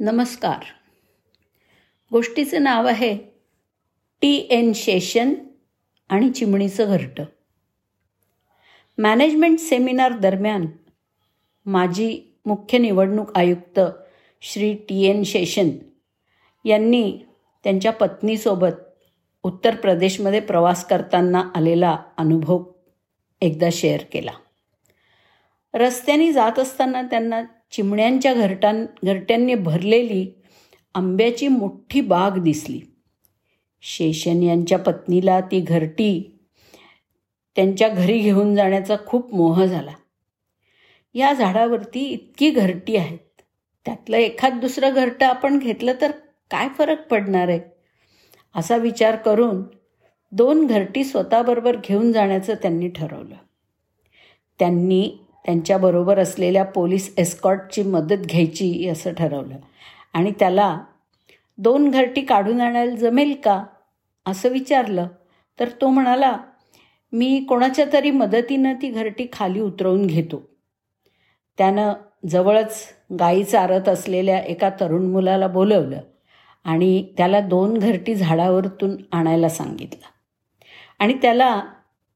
नमस्कार. गोष्टीचं नाव आहे टी एन शेशन आणि चिमणीचं घरटं. मॅनेजमेंट सेमिनार दरम्यान माजी मुख्य निवडणूक आयुक्त श्री टी एन शेशन यांनी त्यांच्या पत्नीसोबत उत्तर प्रदेशमध्ये प्रवास करताना आलेला अनुभव एकदा शेअर केला. रस्त्याने जात असताना त्यांना चिमण्यांच्या घरटां घरट्यांनी भरलेली आंब्याची मोठी बाग दिसली. शेषन यांच्या पत्नीला ती घरटी त्यांच्या घरी घेऊन जाण्याचा खूप मोह झाला. या झाडावरती इतकी घरटी आहेत. त्यातलं एखाद दुसरं घरटं आपण घेतलं तर काय फरक पडणार आहे? असा विचार करून दोन घरटी स्वतःबरोबर घेऊन जाण्याचं त्यांनी ठरवलं. त्यांनी त्यांच्याबरोबर असलेल्या पोलीस एस्कॉटची मदत घ्यायची असं ठरवलं. आणि त्याला दोन घरटी काढून आणायला जमेल का? असं विचारलं. तर तो म्हणाला मी कोणाच्या तरी मदतीनं ती घरटी खाली उतरवून घेतो. त्यानं जवळच गाई चारत असलेल्या एका तरुण मुलाला बोलवलं आणि त्याला दोन घरटी झाडावरतून आणायला सांगितलं. आणि त्याला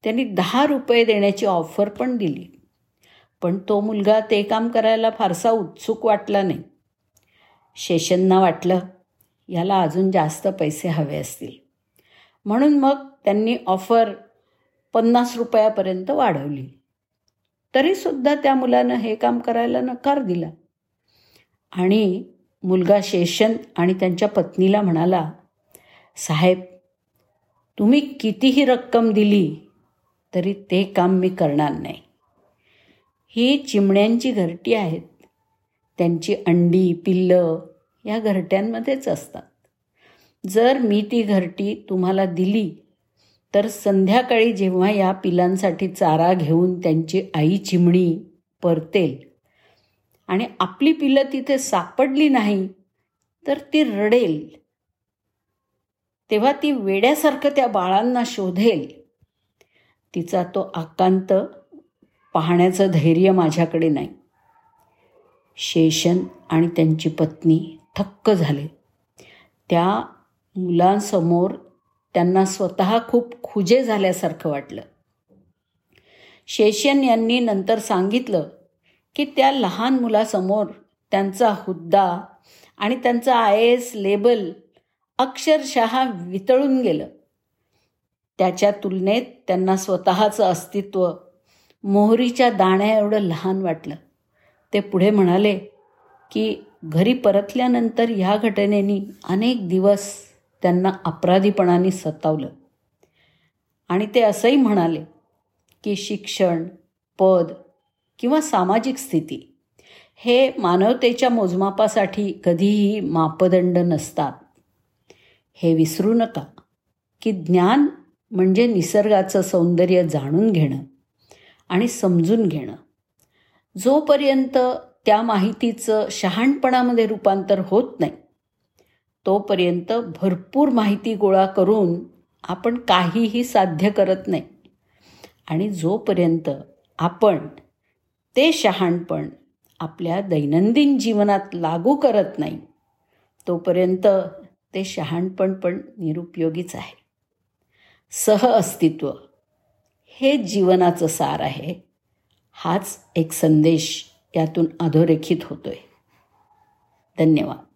त्यांनी दहा रुपये देण्याची ऑफर पण दिली. पण तो मुलगा ते काम करायला फारसा उत्सुक वाटला नाही. शेषनना वाटलं याला अजून जास्त पैसे हवे असतील. म्हणून मग त्यांनी ऑफर पन्नास रुपयापर्यंत वाढवली. तरीसुद्धा त्या मुलानं हे काम करायला नकार दिला. आणि मुलगा शेषन आणि त्यांच्या पत्नीला म्हणाला साहेब तुम्ही कितीही रक्कम दिली तरी ते काम मी करणार नाही. ही चिमण्यांची घरटी आहेत. त्यांची अंडी पिल्लं या घरट्यांमध्येच असतात. जर मी ती घरटी तुम्हाला दिली तर संध्याकाळी जेव्हा या पिलांसाठी चारा घेऊन त्यांची आई चिमणी परतेल आणि आपली पिलं तिथे सापडली नाही तर ती रडेल. तेव्हा ती वेड्यासारखं त्या बाळांना शोधेल. तिचा तो आकांत पाहण्याचं धैर्य माझ्याकडे नाही. शेषन आणि त्यांची पत्नी थक्क झाले. त्या मुलांसमोर त्यांना स्वतः खूप खुजे झाल्यासारखं वाटलं. शेषन यांनी नंतर सांगितलं की त्या लहान मुलासमोर त्यांचा हुद्दा आणि त्यांचं आय एस लेबल अक्षरशः वितळून गेलं. त्याच्या तुलनेत त्यांना स्वतःचं अस्तित्व मोहरीच्या दाण्या एवढं लहान वाटलं. ते पुढे म्हणाले की घरी परतल्यानंतर ह्या घटनेनी अनेक दिवस त्यांना अपराधीपणाने सतावलं. आणि ते असंही म्हणाले की शिक्षण पद किंवा सामाजिक स्थिती हे मानवतेच्या मोजमापासाठी कधीही मापदंड नसतात. हे विसरू नका की ज्ञान म्हणजे निसर्गाचं सौंदर्य जाणून घेणं. आणि समजून घेणं. जोपर्यंत त्या माहितीचं शहाणपणामध्ये रूपांतर होत नाही तोपर्यंत भरपूर माहिती गोळा करून आपण काहीही साध्य करत नाही. आणि जोपर्यंत आपण ते शहाणपण आपल्या दैनंदिन जीवनात लागू करत नाही तोपर्यंत ते शहाणपण पण निरुपयोगीच आहे. सह अस्तित्व. हे जीवनाचं सार आहे हाच एक संदेश यातून अधोरेखित होतोय. धन्यवाद.